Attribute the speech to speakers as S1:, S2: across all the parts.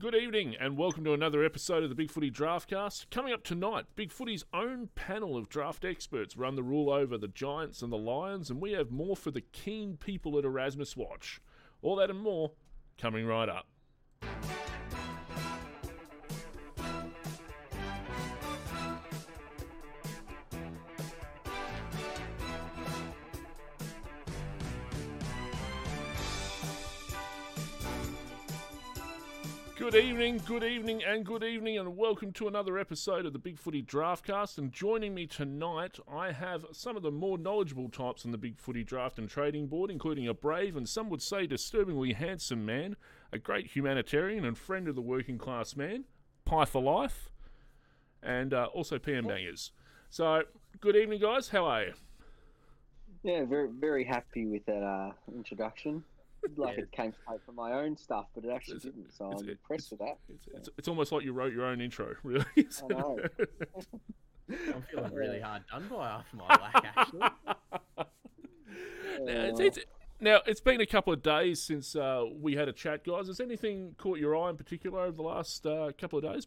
S1: Good evening and welcome to another episode of the Big Footy Draftcast. Coming up tonight, Big Footy's own panel of draft experts run the rule over the Giants and the Lions, and we have more for the keen people at Erasmus Watch. All that and more coming right up. Good evening, good evening, and good evening, and welcome to another episode of the Big Footy Draftcast. And joining me tonight, I have some of the more knowledgeable types on the Big Footy Draft and Trading Board, including a brave and some would say disturbingly handsome man, a great humanitarian and friend of the working class man, Pie for Life, and uh, also PM Bangers. So, good evening, guys. How are you?
S2: Yeah, very very happy with that uh, introduction. Like
S3: Yeah.
S2: it came straight from my own stuff, but it actually
S1: It's-
S2: didn't. So I'm
S1: it's-
S2: impressed with that.
S1: It's, it's, it's almost like you wrote your own intro, really.
S2: I know.
S3: I'm feeling really hard done by after my lack, actually.
S1: Now, it's, it's, now, it's been a couple of days since uh, we had a chat, guys. Has anything caught your eye in particular over the last uh, couple of days?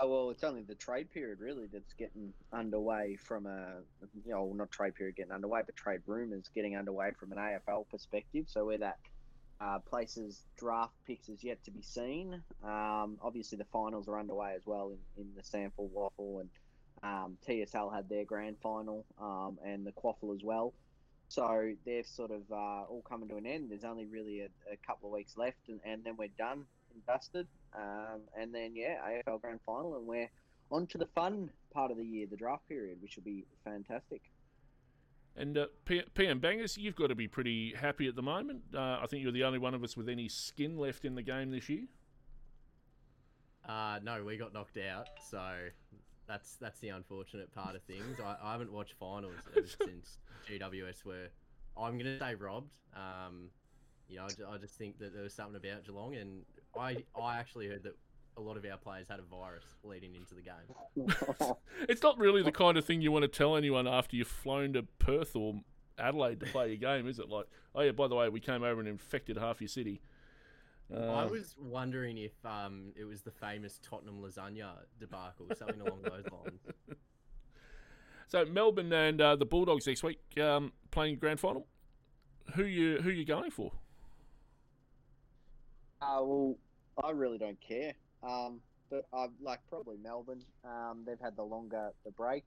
S2: Oh, well, it's only the trade period really that's getting underway from a, you know, not trade period getting underway, but trade rumors getting underway from an AFL perspective. So where that uh, places draft picks is yet to be seen. Um, obviously, the finals are underway as well in, in the Sample Waffle, and um, TSL had their grand final um, and the Quaffle as well. So they're sort of uh, all coming to an end. There's only really a, a couple of weeks left, and, and then we're done and dusted. Um, and then yeah, AFL Grand Final, and we're on to the fun part of the year, the draft period, which will be fantastic.
S1: And uh, P- PM Bangers, you've got to be pretty happy at the moment. Uh, I think you're the only one of us with any skin left in the game this year.
S3: Uh, no, we got knocked out, so that's that's the unfortunate part of things. I, I haven't watched finals ever since GWS were, I'm going to say robbed. Um, you know, I, I just think that there was something about Geelong, and I I actually heard that a lot of our players had a virus leading into the game.
S1: It's not really the kind of thing you want to tell anyone after you've flown to Perth or Adelaide to play your game, is it? Like, oh yeah, by the way, we came over and infected half your city.
S3: I
S1: Uh,
S3: was wondering if um it was the famous Tottenham lasagna debacle, something along those lines.
S1: so Melbourne and uh, the Bulldogs next week um, playing grand final. Who you who you going for?
S2: Uh, well, I really don't care. Um, but I like probably Melbourne. Um, they've had the longer the break.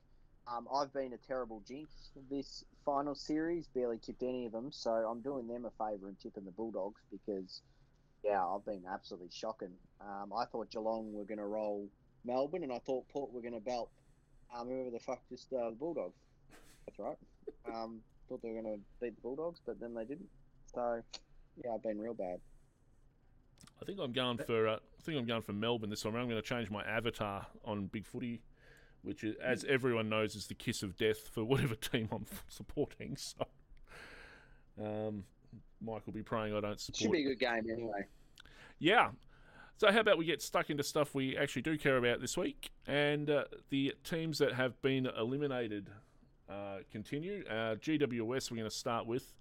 S2: Um, I've been a terrible jinx this final series. Barely tipped any of them, so I'm doing them a favour and tipping the Bulldogs because, yeah, I've been absolutely shocking. Um, I thought Geelong were going to roll Melbourne, and I thought Port were going to belt um, whoever the fuck just uh, the Bulldogs. That's right. Um, thought they were going to beat the Bulldogs, but then they didn't. So, yeah, I've been real bad.
S1: I think I'm going for uh, I think I'm going for Melbourne this time. I'm going to change my avatar on Big Footy, which is, as everyone knows is the kiss of death for whatever team I'm supporting. So, um, Mike will be praying I don't
S2: It should be a good game anyway.
S1: Yeah. So how about we get stuck into stuff we actually do care about this week, and uh, the teams that have been eliminated uh, continue. Uh, GWS we're going to start with.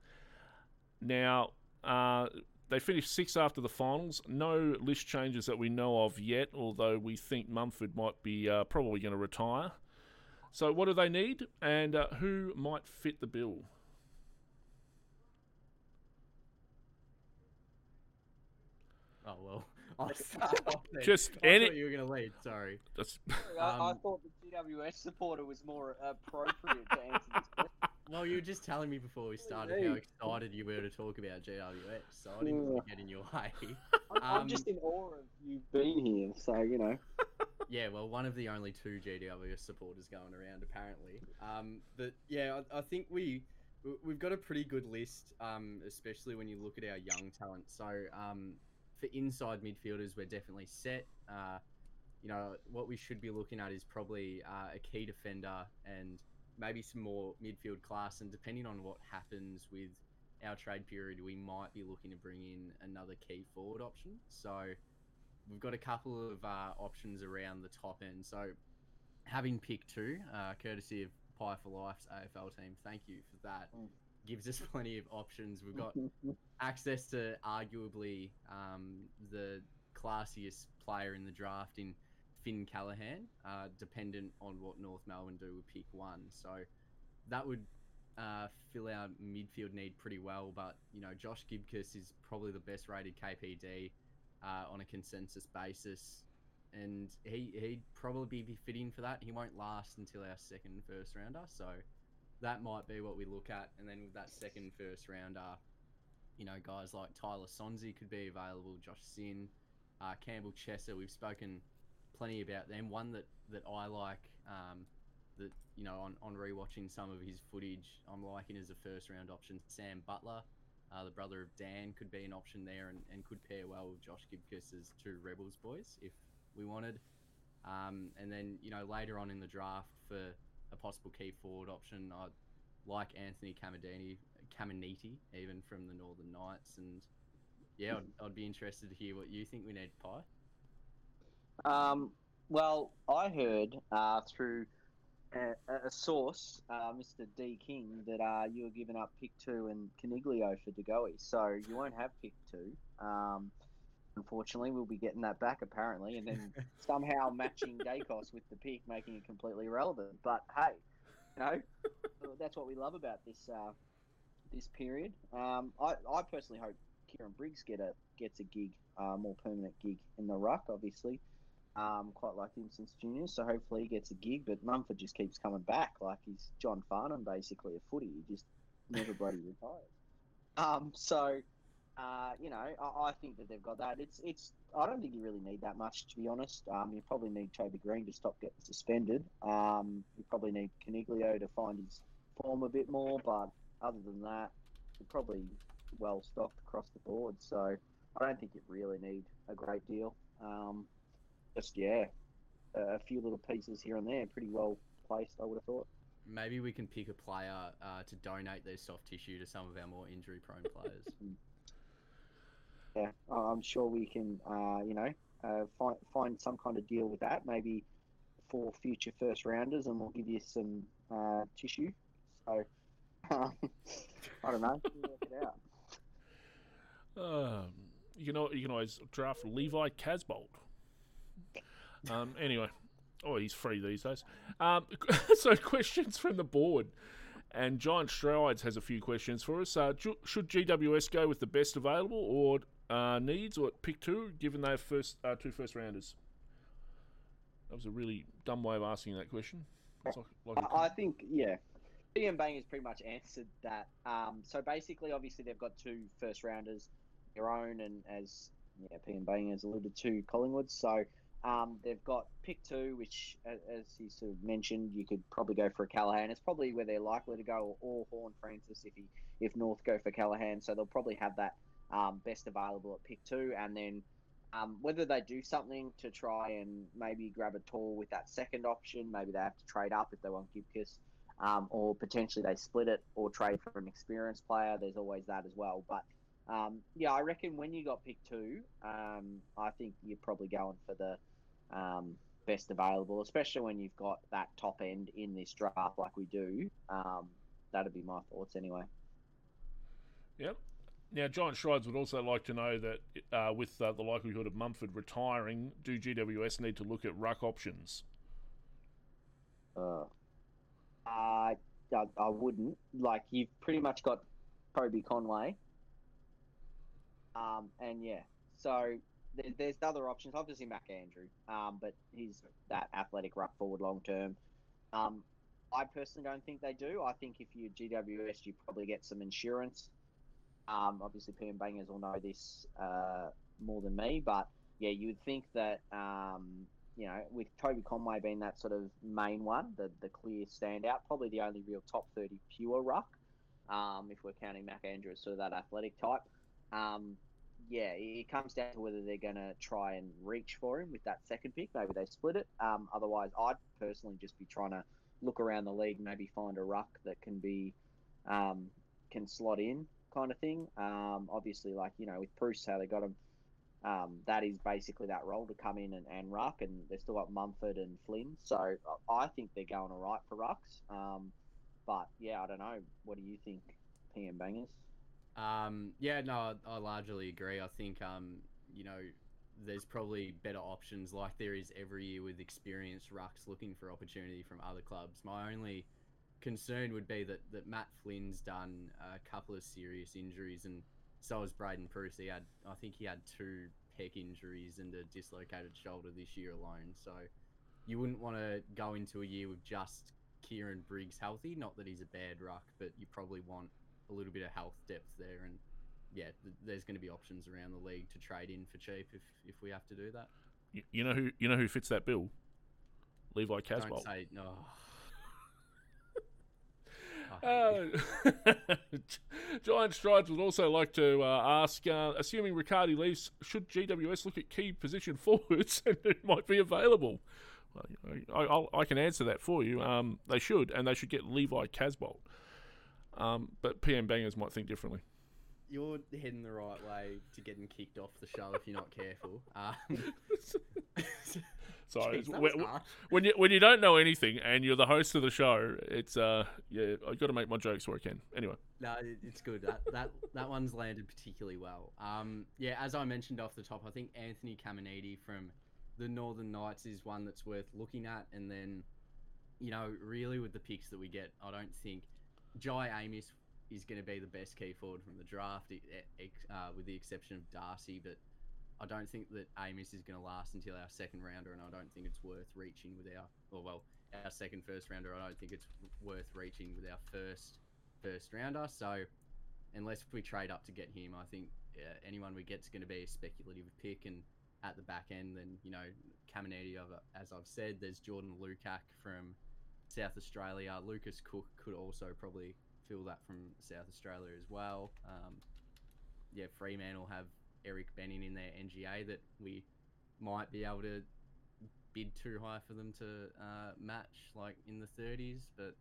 S1: Now uh, they finished sixth after the finals. No list changes that we know of yet, although we think Mumford might be uh, probably going to retire. So what do they need, and uh, who might fit the bill?
S3: Oh well, I'll start off then.
S1: Just
S3: I
S1: any-
S3: thought you were going to lead. Sorry.
S1: That's
S2: I, I
S3: Um,
S2: thought the GWS supporter was more appropriate to answer this question.
S3: Well, you were just telling me before we started how excited you were to talk about GWS, so I didn't want to get in your way.
S2: I'm, I'm
S3: Um,
S2: just in awe of you being here, so you know.
S3: Yeah, well, one of the only two GWS supporters going around apparently. Um, but yeah, I, I think we we- we've got a pretty good list, um, especially when you look at our young talent. So um, for inside midfielders, we're definitely set. Uh, you know what we should be looking at is probably uh, a key defender and maybe some more midfield class. And depending on what happens with our trade period, we might be looking to bring in another key forward option. So we've got a couple of uh, options around the top end. So having pick two, uh, courtesy of Pie for Life's AFL team, thank you for that.
S2: Mm.
S3: gives us plenty of options. We've got access to arguably um, the classiest player in the draft in Finn Callaghan, uh, dependent on what North Melbourne do with pick one. So that would uh, fill our midfield need pretty well. But you know, Josh Gibcus is probably the best rated KPD uh, on a consensus basis, and he he'd probably be fitting for that. He won't last until our second first rounder, so that might be what we look at. And then with that second first rounder, you know, guys like Tyler Sonsie could be available, Josh Sinn, uh, Campbell Chesser. We've spoken plenty about them. One that that I like. Um, that you know, on, on rewatching some of his footage, I'm liking as a first round option. Sam Butler, uh, the brother of Dan, could be an option there and, and could pair well with Josh Gibcus as two Rebels boys if we wanted. Um, and then you know later on in the draft for a possible key forward option, I'd like Anthony Caminiti, Caminiti even from the Northern Knights, and yeah, I'd, I'd be interested to hear what you think we need, Pie.
S2: Um, well, I heard uh, through a, a source, uh, Mr. D King, that uh, you were giving up pick two and Coniglio for De Goey, so you won't have pick two. Um, unfortunately, we'll be getting that back apparently, and then somehow matching Daicos with the pick, making it completely irrelevant. But hey, you know, that's what we love about this uh, this period. Um, I, I personally hope Kieran Briggs get a gets a gig, uh, more permanent gig in the ruck, obviously. Um, quite like him since junior, so hopefully he gets a gig. But Mumford just keeps coming back, like he's John Farnham, basically a footy. He just never bloody retires. Um, so uh, you know, I, I, think that they've got that. It's it's. I don't think you really need that much, to be honest. Um, you probably need Toby Greene to stop getting suspended. Um, you probably need Coniglio to find his form a bit more, but other than that, you're probably well stocked across the board. So I don't think you really need a great deal. Um, just yeah, a few little pieces here and there, pretty well placed. I would have thought.
S3: Maybe we can pick a player uh, to donate their soft tissue to some of our more injury-prone players.
S2: yeah, I'm sure we can. Uh, you know, uh, find find some kind of deal with that. Maybe for future first rounders, and we'll give you some uh, tissue. So um, I don't know. Work it out.
S1: Um, you can you can always draft Levi Casboult. Um, anyway, oh, he's free these days. Um, so, questions from the board. And Giant Strides has a few questions for us. Uh, should GWS go with the best available or uh, needs or pick two, given they have first uh, two first rounders? That was a really dumb way of asking that question.
S2: Like, like I think, yeah. Ian Bang has pretty much answered that. Um, so basically, obviously, they've got two first rounders, their own, and as yeah, Ian Bang has alluded to, Collingwood. So um, they've got pick two, which, as you sort of mentioned, you could probably go for a Callaghan. It's probably where they're likely to go, or Horne-Francis if he if North go for Callaghan. So they'll probably have that um, best available at pick two, and then um, whether they do something to try and maybe grab a tall with that second option, maybe they have to trade up if they want Gibcus, um, or potentially they split it or trade for an experienced player. There's always that as well, but. Um, yeah, I reckon when you got pick two, um, I think you're probably going for the um, best available, especially when you've got that top end in this draft like we do. Um, that'd be my thoughts anyway.
S1: Yep. Now, Giant Strides would also like to know that uh, with uh, the likelihood of Mumford retiring, do GWS need to look at ruck options?
S2: Uh, I, I wouldn't. Like, you've pretty much got Toby Conway. Um, and yeah, so there, there's other options. Obviously, Mac Andrew, um, but he's that athletic ruck forward long term. Um, I personally don't think they do. I think if you GWS, you probably get some insurance. Um, obviously, PM Bangers will know this uh, more than me, but yeah, you would think that um, you know with Toby Conway being that sort of main one, the the clear standout, probably the only real top thirty pure ruck. Um, if we're counting Mac Andrew as sort of that athletic type. Um, yeah, it comes down to whether they're going to try and reach for him with that second pick. Maybe they split it. Um, otherwise, I'd personally just be trying to look around the league, maybe find a ruck that can be um, can slot in, kind of thing. Um, obviously, like you know, with Preuss, how they got him. Um, that is basically that role to come in and, and ruck, and they've still got Mumford and Flynn. So I think they're going all right for rucks. Um, but yeah, I don't know. What do you think? PM Bangers.
S3: Um, yeah, no, I, I largely agree. I think, um, you know, there's probably better options like there is every year with experienced rucks looking for opportunity from other clubs. My only concern would be that, that Matt Flynn's done a couple of serious injuries, and so has Braydon Preuss. He had, I think, he had two pec injuries and a dislocated shoulder this year alone. So you wouldn't want to go into a year with just Kieran Briggs healthy. Not that he's a bad ruck, but you probably want a little bit of health depth there. And yeah, th- there's going to be options around the league to trade in for cheap if, if we have to do that.
S1: You, you know who you know who fits that bill? Levi
S3: Don't
S1: Casboult.
S3: say no.
S1: Uh, Giant Strides would also like to uh, ask, uh, assuming Riccardi leaves, should GWS look at key position forwards and who might be available? Well, I, I'll, I can answer that for you. Um, they should, and they should get Levi Casboult. Um, but PM Bangers might think differently.
S3: You're heading the right way to getting kicked off the show if you're not careful. Um,
S1: Sorry,
S3: Jeez,
S1: when, when you when you don't know anything and you're the host of the show, it's uh yeah I got to make my jokes where I can. Anyway,
S3: No, it's good. That that that one's landed particularly well. Um, yeah, as I mentioned off the top, I think Anthony Caminiti from the Northern Knights is one that's worth looking at. And then, you know, really with the picks that we get, I don't think Jye Amiss is going to be the best key forward from the draft, uh, with the exception of Darcy. But I don't think that Amos is going to last until our second rounder, and I don't think it's worth reaching with our, or well, our second first rounder. I don't think it's worth reaching with our first first rounder. So unless we trade up to get him, I think uh, anyone we get is going to be a speculative pick. And at the back end, then you know, Caminiti, as I've said, there's Jordan Lukac from South Australia. Lucas Cook could also probably fill that from South Australia as well. Um, yeah, Fremantle have Eric Benning in their NGA that we might be able to bid too high for them to uh, match, like in the 30s. But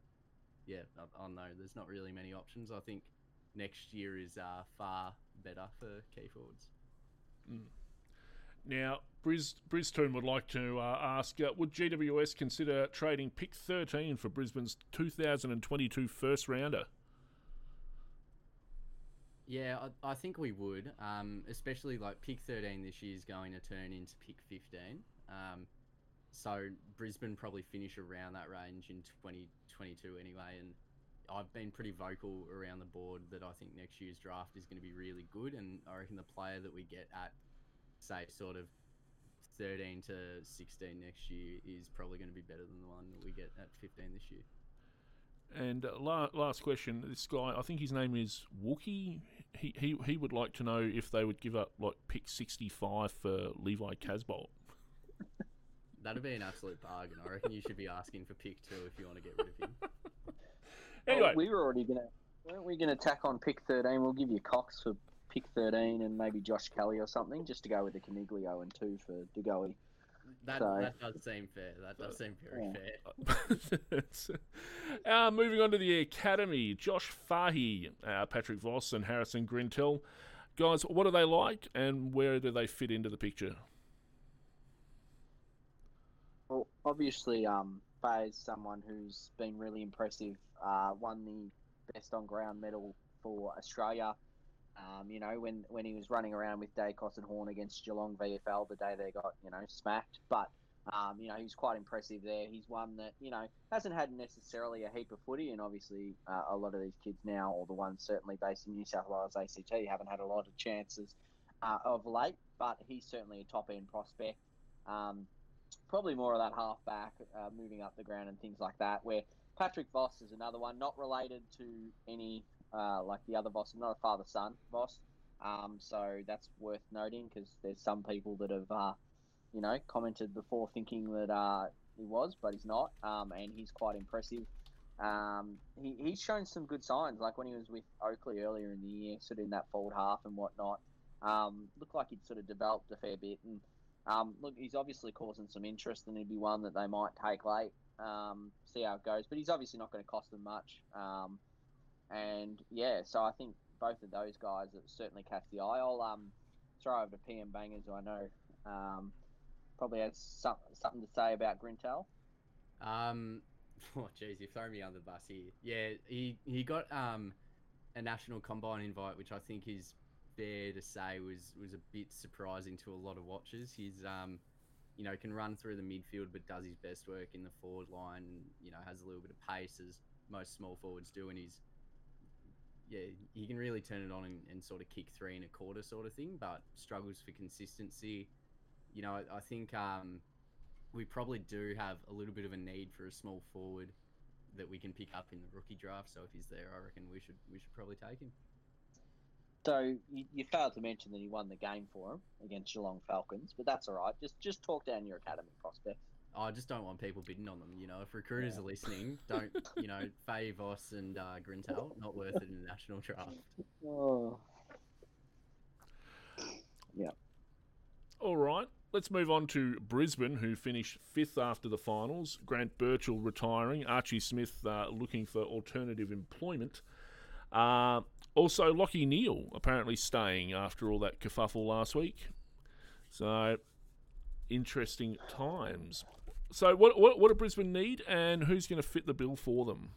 S3: yeah, I, I don't know. There's not really many options. I think next year is uh, far better for key forwards.
S1: now Briz Briston would like to uh, ask, uh, would GWS consider trading pick 13 for Brisbane's 2022 first rounder?
S3: Yeah, I, I think we would, um, especially like pick 13 this year is going to turn into pick 15. Um, so Brisbane probably finish around that range in 2022 anyway. And I've been pretty vocal around the board that I think next year's draft is going to be really good. And I reckon the player that we get at, say, sort of 13 to 16 next year is probably going to be better than the one that we get at 15 this year.
S1: And uh, la- last question, this guy, I think his name is Wookie. He, he he would like to know if they would give up like pick 65 for Levi Casboult.
S3: That'd be an absolute bargain. I reckon you should be asking for pick two if you want to get rid of him.
S1: Anyway,
S2: Oh, we were already gonna. Weren't we gonna tack on pick thirteen? We'll give you Cox for pick thirteen, and maybe Josh Kelly or something, just to go with the Coniglio and two for De Goey.
S3: That,
S2: So-
S3: that does seem fair. That does seem very
S2: Yeah.
S3: fair.
S1: uh, moving on to the academy, Josh Fahey, uh, Patrick Voss, and Harrison Grintell. Guys, what are they like, and where do they fit into the picture?
S2: Well, obviously, um, Fahey's someone who's been really impressive. Uh, won the best on ground medal for Australia. Um, you know, when, when he was running around with Daicos and Horne against Geelong VFL the day they got, you know, smacked. But, um, you know, he's quite impressive there. He's one that, you know, hasn't had necessarily a heap of footy. And obviously, uh, a lot of these kids now, or the ones certainly based in New South Wales ACT, haven't had a lot of chances uh, of late. But he's certainly a top end prospect. Um, probably more of that halfback uh, moving up the ground and things like that. Where Patrick Voss is another one, not related to any uh, like the other Voss, not a father son Voss. Um, so that's worth noting because there's some people that have, uh, you know, commented before thinking that uh, he was, but he's not, um, and he's quite impressive. Um, he, he's shown some good signs, like when he was with Oakleigh earlier in the year, sort of in that forward half and whatnot. Um, looked like he'd sort of developed a fair bit, and um, look, he's obviously causing some interest, and he'd be one that they might take late. Um, see how it goes, but he's obviously not going to cost them much. Um, and yeah, so I think both of those guys have certainly catch the eye. I'll um, throw over to PM Bangers, who I know um, probably has some, something to say about Grintell.
S3: Um, oh jeez, you've thrown me under the bus here. Yeah, he he got um a national combine invite, which I think is fair to say was was a bit surprising to a lot of watchers. He's um, you know, can run through the midfield, but does his best work in the forward line, and you know, has a little bit of pace as most small forwards do, and he's yeah, he can really turn it on and, and sort of kick three and a quarter sort of thing, but struggles for consistency. You know, I, I think um, we probably do have a little bit of a need for a small forward that we can pick up in the rookie draft. So if he's there, I reckon we should we should probably take him.
S2: So you, you failed to mention that he won the game for him against Geelong Falcons, but that's all right. Just just talk down your academy prospects.
S3: I just don't want people bidding on them. You know, if recruiters yeah. are listening, don't you know Fahey Voss and uh, Grintell not worth it in the national draft. Oh.
S2: Yeah.
S1: All right. Let's move on to Brisbane, who finished fifth after the finals. Grant Birchall retiring, Archie Smith uh, looking for alternative employment. Uh, also, Lachie Neale apparently staying after all that kerfuffle last week. So, interesting times. So, what, what, what do Brisbane need, and who's going to fit the bill for them?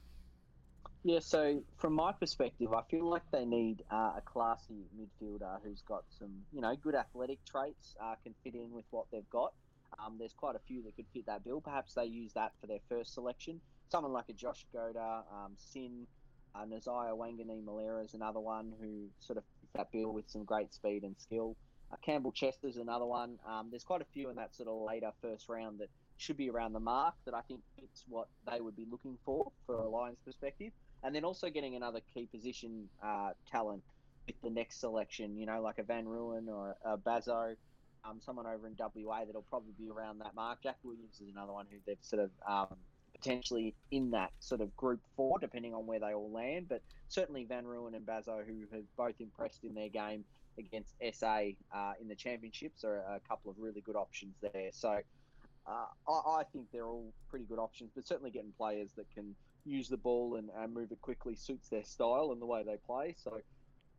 S2: Yeah, so from my perspective, I feel like they need uh, a classy midfielder who's got some, you know, good athletic traits, uh, can fit in with what they've got. Um, there's quite a few that could fit that bill. Perhaps they use that for their first selection. Someone like a Josh Goater, um, Sinn, uh, Nasiah Wanganeen-Milera is another one who sort of fits that bill with some great speed and skill. Uh, Campbell Chesser's another one. Um, there's quite a few in that sort of later first round that should be around the mark that I think fits what they would be looking for for a Lions perspective and then also getting another key position uh, talent with the next selection. You know, like a Van Rooyen or a Bazzo, um, someone over in WA that'll probably be around that mark. Jack Williams is another one who they've sort of um, potentially in that sort of group four, depending on where they all land. But certainly Van Rooyen and Bazzo, who have both impressed in their game against SA uh, in the championships, are a couple of really good options there. So. Uh, I, I think they're all pretty good options, but certainly getting players that can use the ball and, and move it quickly suits their style and the way they play. So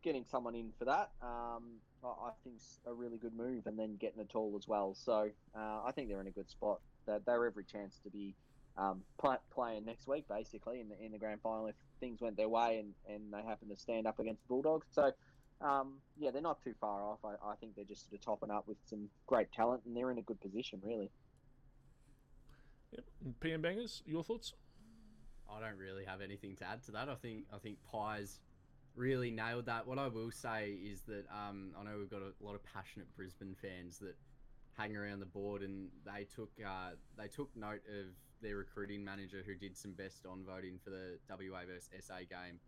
S2: getting someone in for that, um, I, I think's a really good move, and then getting a tall as well. So uh, I think they're in a good spot. They're, they're every chance to be um, play, playing next week, basically in the in the grand final if things went their way and, and they happen to stand up against the Bulldogs. So. Um, yeah, they're not too far off. I, I think they're just sort of topping up with some great talent, and they're in a good position, really.
S1: Yep. PM bangers, your thoughts?
S3: I don't really have anything to add to that. I think I think Pies really nailed that. What I will say is that um, I know we've got a lot of passionate Brisbane fans that hang around the board, and they took uh, they took note of their recruiting manager who did some best on voting for the WA versus SA game,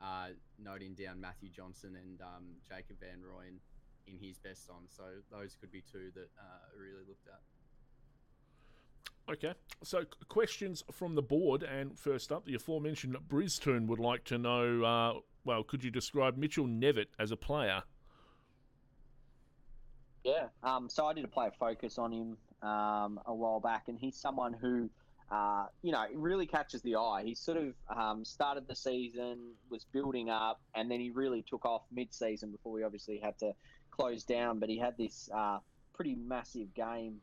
S3: uh, noting down Matthew Johnson and um, Jacob Van Rooyen in his best on. So those could be two that uh, really looked at.
S1: Okay, so questions from the board, and first up, the aforementioned Brisbane would like to know. Uh, well, could you describe Mitchell Knevitt as a player?
S2: Yeah, um, so I did a player focus on him um, a while back, and he's someone who, uh, you know, really catches the eye. He sort of um, started the season, was building up, and then he really took off mid-season before we obviously had to close down. But he had this uh, pretty massive game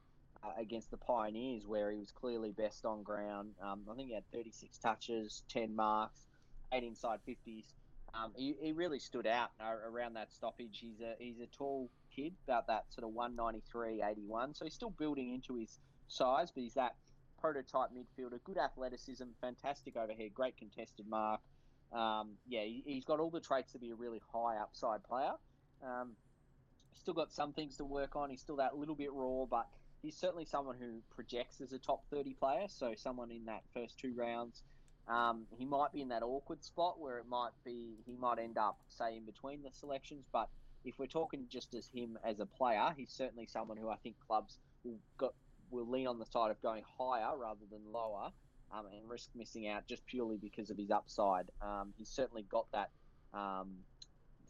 S2: against the Pioneers, where he was clearly best on ground. Um, I think he had 36 touches, 10 marks, eight inside 50s. Um, he, he, really stood out uh, around that stoppage. He's a he's a tall kid, about that sort of 193, 81. So he's still building into his size, but he's that prototype midfielder. Good athleticism, fantastic overhead, great contested mark. Um, yeah, he, has got all the traits to be a really high upside player. Um, still got some things to work on. He's still that little bit raw, but he's certainly someone who projects as a top 30 player, so someone in that first two rounds. Um, he might be in that awkward spot where it might be he might end up say in between the selections, but if we're talking just as him as a player, he's certainly someone who I think clubs will got, will lean on the side of going higher rather than lower, um, and risk missing out just purely because of his upside. Um, he's certainly got that um,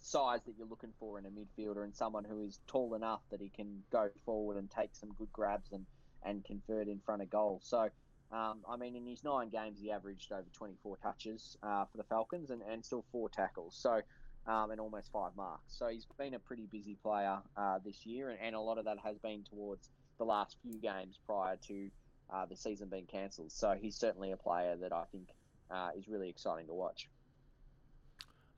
S2: size that you're looking for in a midfielder and someone who is tall enough that he can go forward and take some good grabs and, and convert in front of goal. So, um, I mean, in his nine games, he averaged over 24 touches uh, for the Falcons and, and still four tackles. So, um, and almost five marks. So he's been a pretty busy player uh, this year, and, and, a lot of that has been towards the last few games prior to uh, the season being cancelled. So he's certainly a player that I think uh, is really exciting to watch.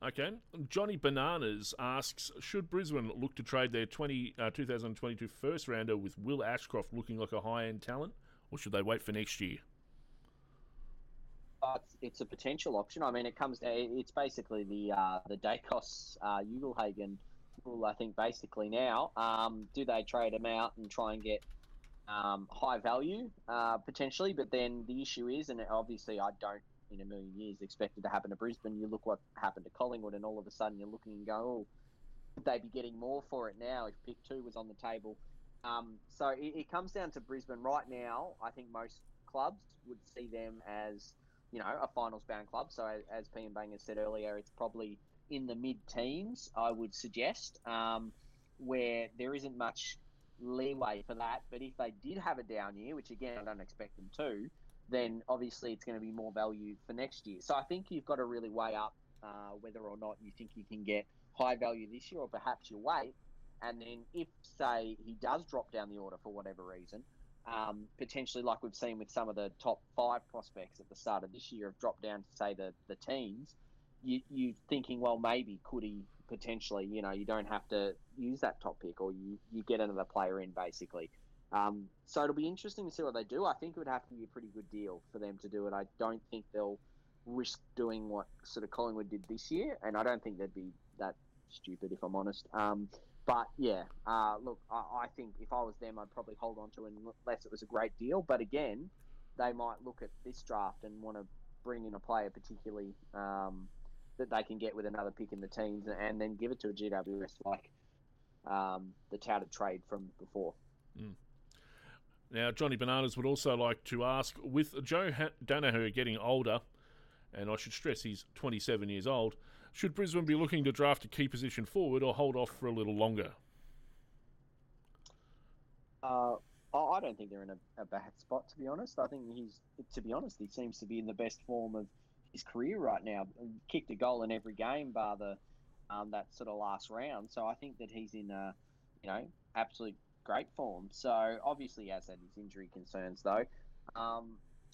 S1: Okay. Johnny Bananas asks Should Brisbane look to trade their 20, uh, 2022 first rounder with Will Ashcroft looking like a high end talent, or should they wait for next year?
S2: Uh, it's, a potential option. I mean, it comes down. It's basically the uh, the Daicos uh, Ugle-Hagan rule. I think basically now, um, do they trade him out and try and get um, high value uh, potentially? But then the issue is, and obviously I don't in a million years expected to happen to Brisbane. You look what happened to Collingwood, and all of a sudden you're looking and go, oh, would they be getting more for it now if pick two was on the table? Um, so it, it comes down to Brisbane right now. I think most clubs would see them as you know, a finals bound club. So as, as P and Banger said earlier, it's probably in the mid teens, I would suggest, um, where there isn't much leeway for that. But if they did have a down year, which again I don't expect them to, then obviously it's going to be more value for next year. So I think you've got to really weigh up uh, whether or not you think you can get high value this year, or perhaps you wait. And then if say he does drop down the order for whatever reason, um, potentially like we've seen with some of the top five prospects at the start of this year have dropped down to say the, the teens, you you thinking, well, maybe could he potentially, you know, you don't have to use that top pick or you, you get another player in basically. Um, so it'll be interesting to see what they do. I think it would have to be a pretty good deal for them to do it. I don't think they'll risk doing what sort of Collingwood did this year, and I don't think they'd be that stupid if I'm honest. Um, but yeah, uh, look, I, I, think if I was them, I'd probably hold on to it unless it was a great deal. But again, they might look at this draft and want to bring in a player, particularly um, that they can get with another pick in the teens, and then give it to a GWS like um, the touted trade from before.
S1: Mm. Now, Johnny Bananas would also like to ask with Joe Daniher getting older, and I should stress he's 27 years old should Brisbane be looking to draft a key position forward or hold off for a little longer?
S2: Uh, I don't think they're in a, a, bad spot, to be honest. I think he's, to be honest, he seems to be in the best form of his career right now. Kicked a goal in every game, bar the um, that sort of last round. So I think that he's in, a, you know, absolute great form. So obviously, as had his injury concerns, though. Um,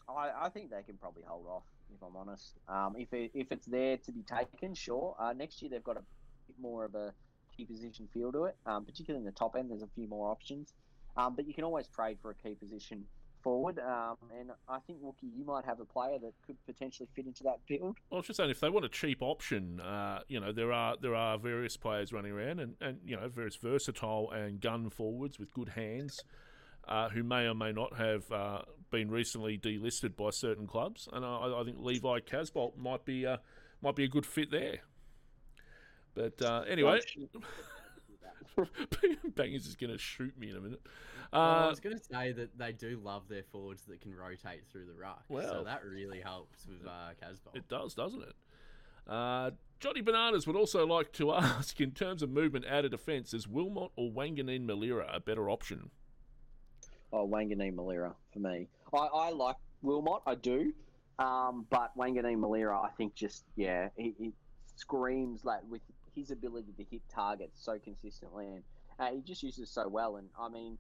S2: I, I think they can probably hold off if I'm honest. Um, if it, if it's there to be taken, sure. Uh, next year they've got a bit more of a key position feel to it, um, particularly in the top end. There's a few more options, um, but you can always trade for a key position forward. Um, and I think Wookie, you might have a player that could potentially fit into that build.
S1: Well, I was just saying, if they want a cheap option, uh, you know, there are there are various players running around, and, and you know, various versatile and gun forwards with good hands. Uh, who may or may not have uh, been recently delisted by certain clubs, and I, I think Levi Casboult might be uh, might be a good fit there. But uh, anyway, Bangers is going to shoot me in a minute.
S3: Well, I uh, was going to say that they do love their forwards that can rotate through the ruck, well, so that really helps with uh, Casboult.
S1: It does, doesn't it? Uh, Johnny Bananas would also like to ask, in terms of movement out of defence, is Wilmot or Wanganeen Milera a better option?
S2: Oh, Wanganeen Milera for me. I, I like Wilmot, I do, um, but Wanganeen Milera, I think just yeah, he, he, screams like with his ability to hit targets so consistently, and uh, he just uses so well. And I mean,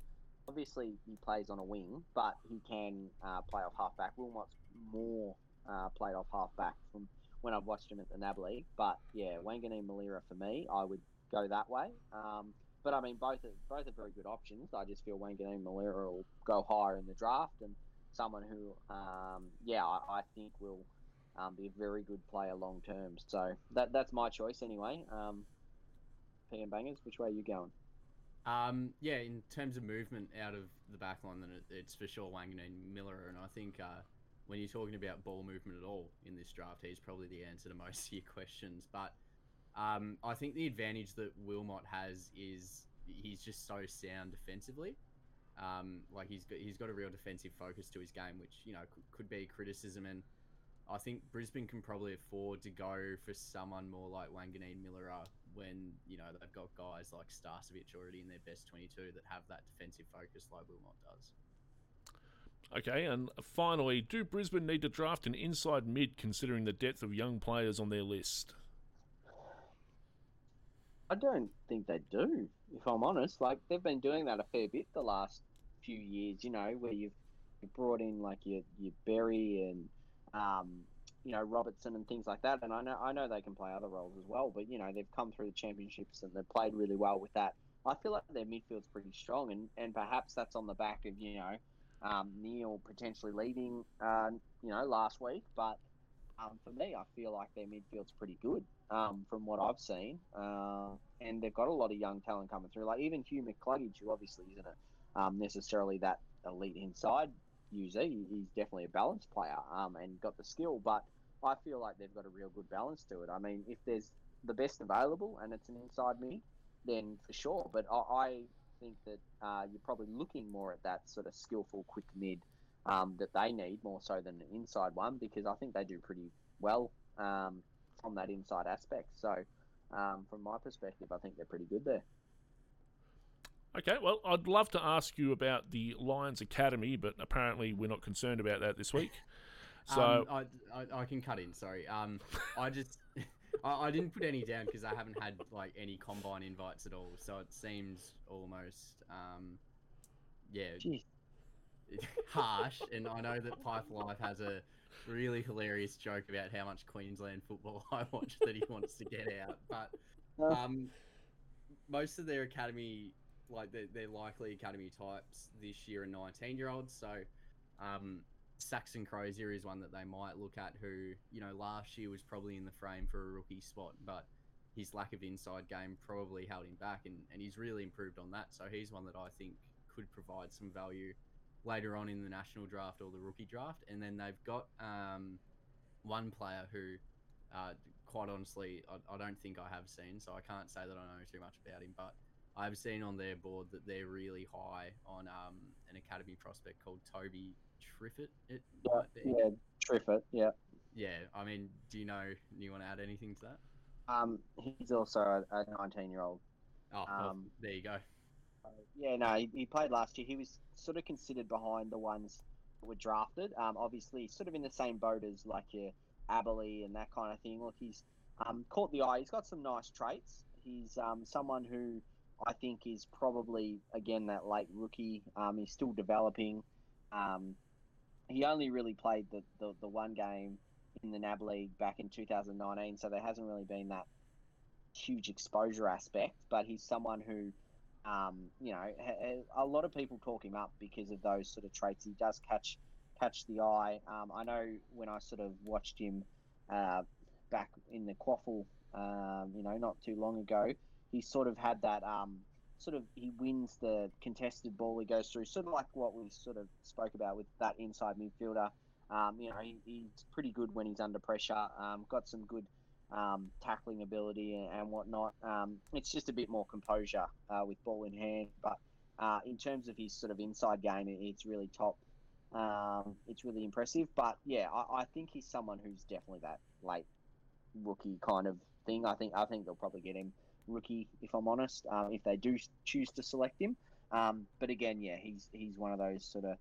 S2: obviously he plays on a wing, but he can uh, play off halfback. Wilmot's more uh, played off halfback from when I've watched him at the NAB League. But yeah, Wanganeen Milera for me, I would go that way. Um, but I mean, both are, both are very good options. I just feel Wanganeen Milera will go higher in the draft, and someone who, um, yeah, I, I, think will um, be a very good player long term. So that that's my choice anyway. Um, P and bangers, which way are you going?
S3: Um, yeah, in terms of movement out of the back line, then it, it's for sure Wanganeen Miller. and I think uh, when you're talking about ball movement at all in this draft, he's probably the answer to most of your questions. But um, I think the advantage that Wilmot has is he's just so sound defensively. Um, like he's got he's got a real defensive focus to his game, which you know could be criticism. And I think Brisbane can probably afford to go for someone more like Wanganeen Milera when you know they've got guys like Starcevich already in their best 22 that have that defensive focus like Wilmot does.
S1: Okay, and finally, do Brisbane need to draft an inside mid considering the depth of young players on their list?
S2: I don't think they do, if I'm honest. Like they've been doing that a fair bit the last few years. You know, where you've brought in like your your Berry and um, you know Robertson and things like that. And I know I know they can play other roles as well, but you know they've come through the championships and they've played really well with that. I feel like their midfield's pretty strong, and, and perhaps that's on the back of you know um, Neale potentially leaving, uh, you know, last week. But um, for me, I feel like their midfield's pretty good um, from what I've seen, uh, and they've got a lot of young talent coming through. Like even Hugh McCluggage, who obviously isn't a, um, necessarily that elite inside user. He's definitely a balanced player um, and got the skill, but I feel like they've got a real good balance to it. I mean, if there's the best available and it's an inside mid, then for sure. But I, I think that uh, you're probably looking more at that sort of skillful, quick mid um, that they need more so than an inside one because I think they do pretty well um, from that inside aspect. So, um, from my perspective, I think they're pretty good there.
S1: Okay, well, I'd love to ask you about the Lions Academy, but apparently we're not concerned about that this week. So
S3: um, I, I, I, can cut in. Sorry. Um, I just I, I didn't put any down because I haven't had like any combine invites at all. So it seems almost um, yeah,
S2: Jeez.
S3: harsh. And I know that Pyth Life has a really hilarious joke about how much Queensland football I watch that he wants to get out. But um, most of their academy, like they're, they're likely academy types this year, and 19 year olds. So um, Saxon Crozier is one that they might look at who, you know, last year was probably in the frame for a rookie spot, but his lack of inside game probably held him back, and, and he's really improved on that. So he's one that I think could provide some value later on in the national draft or the rookie draft. And then they've got um, one player who, uh, quite honestly, I, I don't think I have seen, so I can't say that I know too much about him, but I've seen on their board that they're really high on um, an academy prospect called Toby Triffett. It
S2: yeah, yeah, Triffett. Yeah.
S3: Yeah. I mean, do you know? Do you want to add anything to that?
S2: Um, he's also a 19 year old.
S3: Oh, well, um, there you go.
S2: Uh, yeah, no, he, he, played last year. He was sort of considered behind the ones that were drafted. Um, obviously, sort of in the same boat as like your Aberley and that kind of thing. Look, he's um, caught the eye. He's got some nice traits. He's um, someone who I think is probably again that late rookie. Um, he's still developing. Um, he only really played the, the, the one game in the NAB League back in 2019, so there hasn't really been that huge exposure aspect. But he's someone who, um, you know, a lot of people talk him up because of those sort of traits. He does catch catch the eye. Um, I know when I sort of watched him uh, back in the Quaffle, um, you know, not too long ago, he sort of had that um, sort of he wins the contested ball he goes through, sort of like what we sort of spoke about with that inside midfielder. Um, you know, he, he's pretty good when he's under pressure. Um, got some good um, tackling ability and, and whatnot. Um, it's just a bit more composure uh, with ball in hand, but uh, in terms of his sort of inside game, it's really top. Um, it's really impressive, but yeah, I, I think he's someone who's definitely that late rookie kind of thing. I think I think they'll probably get him rookie, if I'm honest, um, if they do choose to select him. Um, but again, yeah, he's he's one of those sort of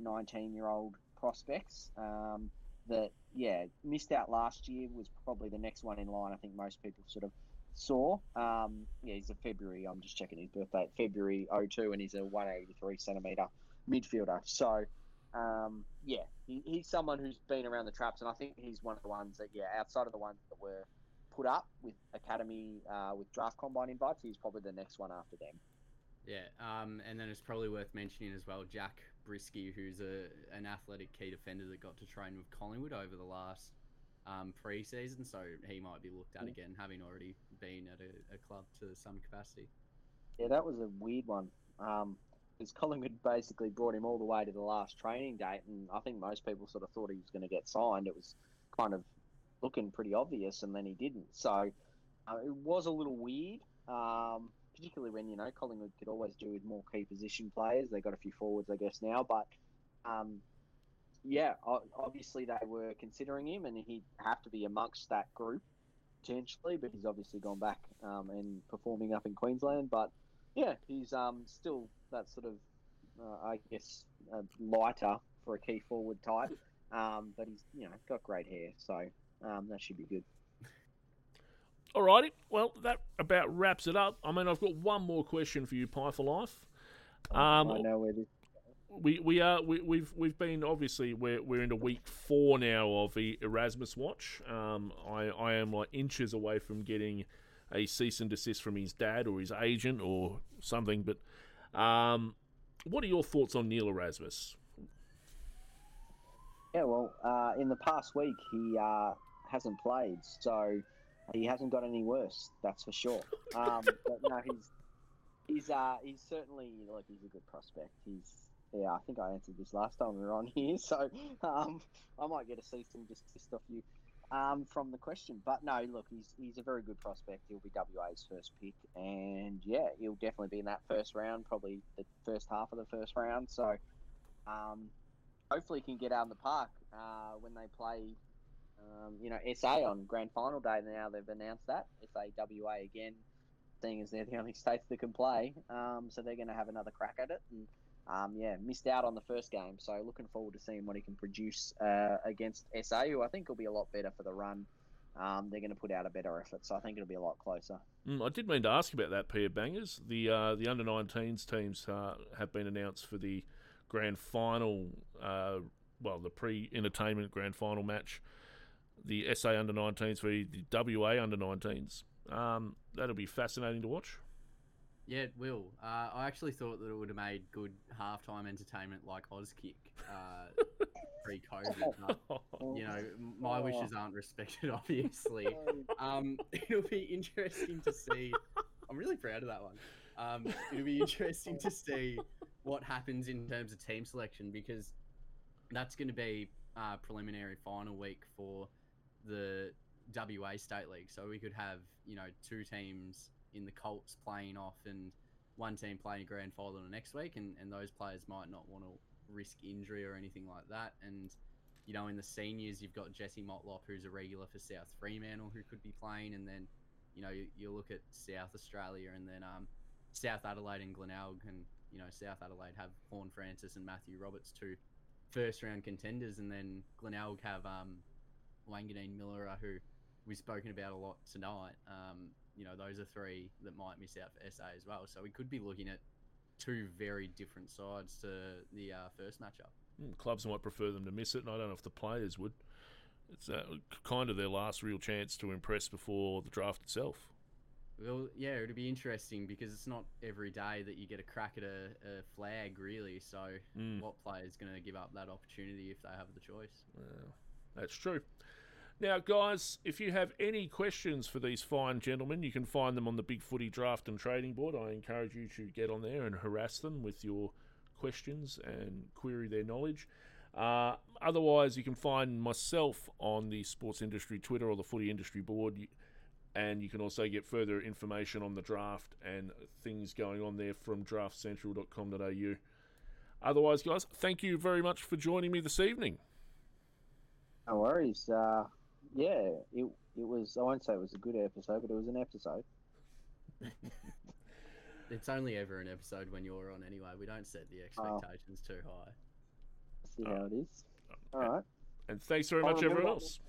S2: 19 uh, year old prospects um, that yeah missed out last year was probably the next one in line. I think most people sort of saw. Um, yeah, he's a February. I'm just checking his birthday. February 02, and he's a 183 centimeter midfielder. So. Um, yeah, he, he's someone who's been around the traps, and I think he's one of the ones that, yeah, outside of the ones that were put up with Academy uh, with draft combine invites, he's probably the next one after them.
S3: Yeah, um, and then it's probably worth mentioning as well Jack Brisky, who's a an athletic key defender that got to train with Collingwood over the last um, pre-season, so he might be looked at yeah. again, having already been at a, a, club to some capacity.
S2: Yeah, that was a weird one. Um, because Collingwood basically brought him all the way to the last training date, and I think most people sort of thought he was going to get signed. It was kind of looking pretty obvious, and then he didn't. So uh, it was a little weird, um, particularly when you know Collingwood could always do with more key position players. They got a few forwards, I guess now, but um, yeah, obviously they were considering him, and he'd have to be amongst that group potentially. But he's obviously gone back um, and performing up in Queensland. But yeah, he's um, still that sort of, uh, I guess, uh, lighter for a key forward type. Um, but he's you know got great hair, so um, that should be good.
S1: Alrighty, well that about wraps it up. I mean, I've got one more question for you, Pie for Life.
S2: Um, I know where this.
S1: we we are we, we've we've been obviously we're we're into week four now of the Erasmus watch. Um, I I am like inches away from getting a cease and desist from his dad or his agent or something. But um, what are your thoughts on Neil Erasmus?
S2: Yeah, well, uh, in the past week he uh, hasn't played, so he hasn't got any worse. That's for sure. Um, but no, he's he's uh, he's certainly like he's a good prospect. He's yeah, I think I answered this last time we were on here, so um, I might get a cease and desist off you um, from the question. But no, look, he's he's a very good prospect. He'll be WA's first pick, and yeah, he'll definitely be in that first round, probably the first half of the first round. So um, hopefully, he can get out in the park uh, when they play. Um, you know, SA on grand final day. Now they've announced that SA WA again, seeing as they're the only states that can play. Um, so they're going to have another crack at it. And um, yeah, missed out on the first game. So looking forward to seeing what he can produce uh, against SA, who I think will be a lot better for the run. Um, they're going to put out a better effort, so I think it'll be a lot closer.
S1: Mm, I did mean to ask about that, Pierre Bangers. The uh, the under 19s teams uh, have been announced for the grand final. Uh, well, the pre-entertainment grand final match. The SA under 19s for the WA under 19s. Um, that'll be fascinating to watch.
S3: Yeah, it will. Uh, I actually thought that it would have made good halftime entertainment like Auskick uh, pre-COVID. You know, my
S2: Oh.
S3: wishes aren't respected, obviously. Um, it'll be interesting to see. I'm really proud of that one. Um, it'll be interesting to see what happens in terms of team selection because that's going to be uh, preliminary final week for the WA State League. So we could have you know two teams in the Colts playing off and one team playing a grand final the next week, and, and those players might not want to risk injury or anything like that. And you know, in the seniors, you've got Jesse Motlop, who's a regular for South Fremantle, who could be playing, and then you know you, you look at South Australia, and then um, South Adelaide and Glenelg, and you know South Adelaide have Horne-Francis and Matthew Roberts, two first round contenders, and then Glenelg have um, Wanganeen Milera, who we've spoken about a lot tonight. Um, you know, those are three that might miss out for SA as well. So we could be looking at two very different sides to the uh, first matchup.
S1: Mm, Clubs might prefer them to miss it, and I don't know if the players would. It's uh, kind of their last real chance to impress before the draft itself.
S3: Well, yeah, it'll be interesting because it's not every day that you get a crack at a, a flag, really. So,
S1: Mm.
S3: what player's going to give up that opportunity if they have the choice?
S1: Well, that's true. Now, guys, if you have any questions for these fine gentlemen, you can find them on the Big Footy Draft and Trading Board. I encourage you to get on there and harass them with your questions and query their knowledge. Uh, otherwise, you can find myself on the Sports Industry Twitter or the Footy Industry Board. And you can also get further information on the draft and things going on there from draftcentral.com.au. Otherwise, guys, thank you very much for joining me this evening.
S2: No worries. Uh, yeah, it it was. I won't say it was a good episode, but it was an episode.
S3: It's only ever an episode when you're on anyway. We don't set the
S2: Oh.
S3: expectations too high.
S2: See
S1: Oh.
S2: how it is. Oh. All right.
S1: And thanks very much, um, everyone
S2: remember-
S1: else.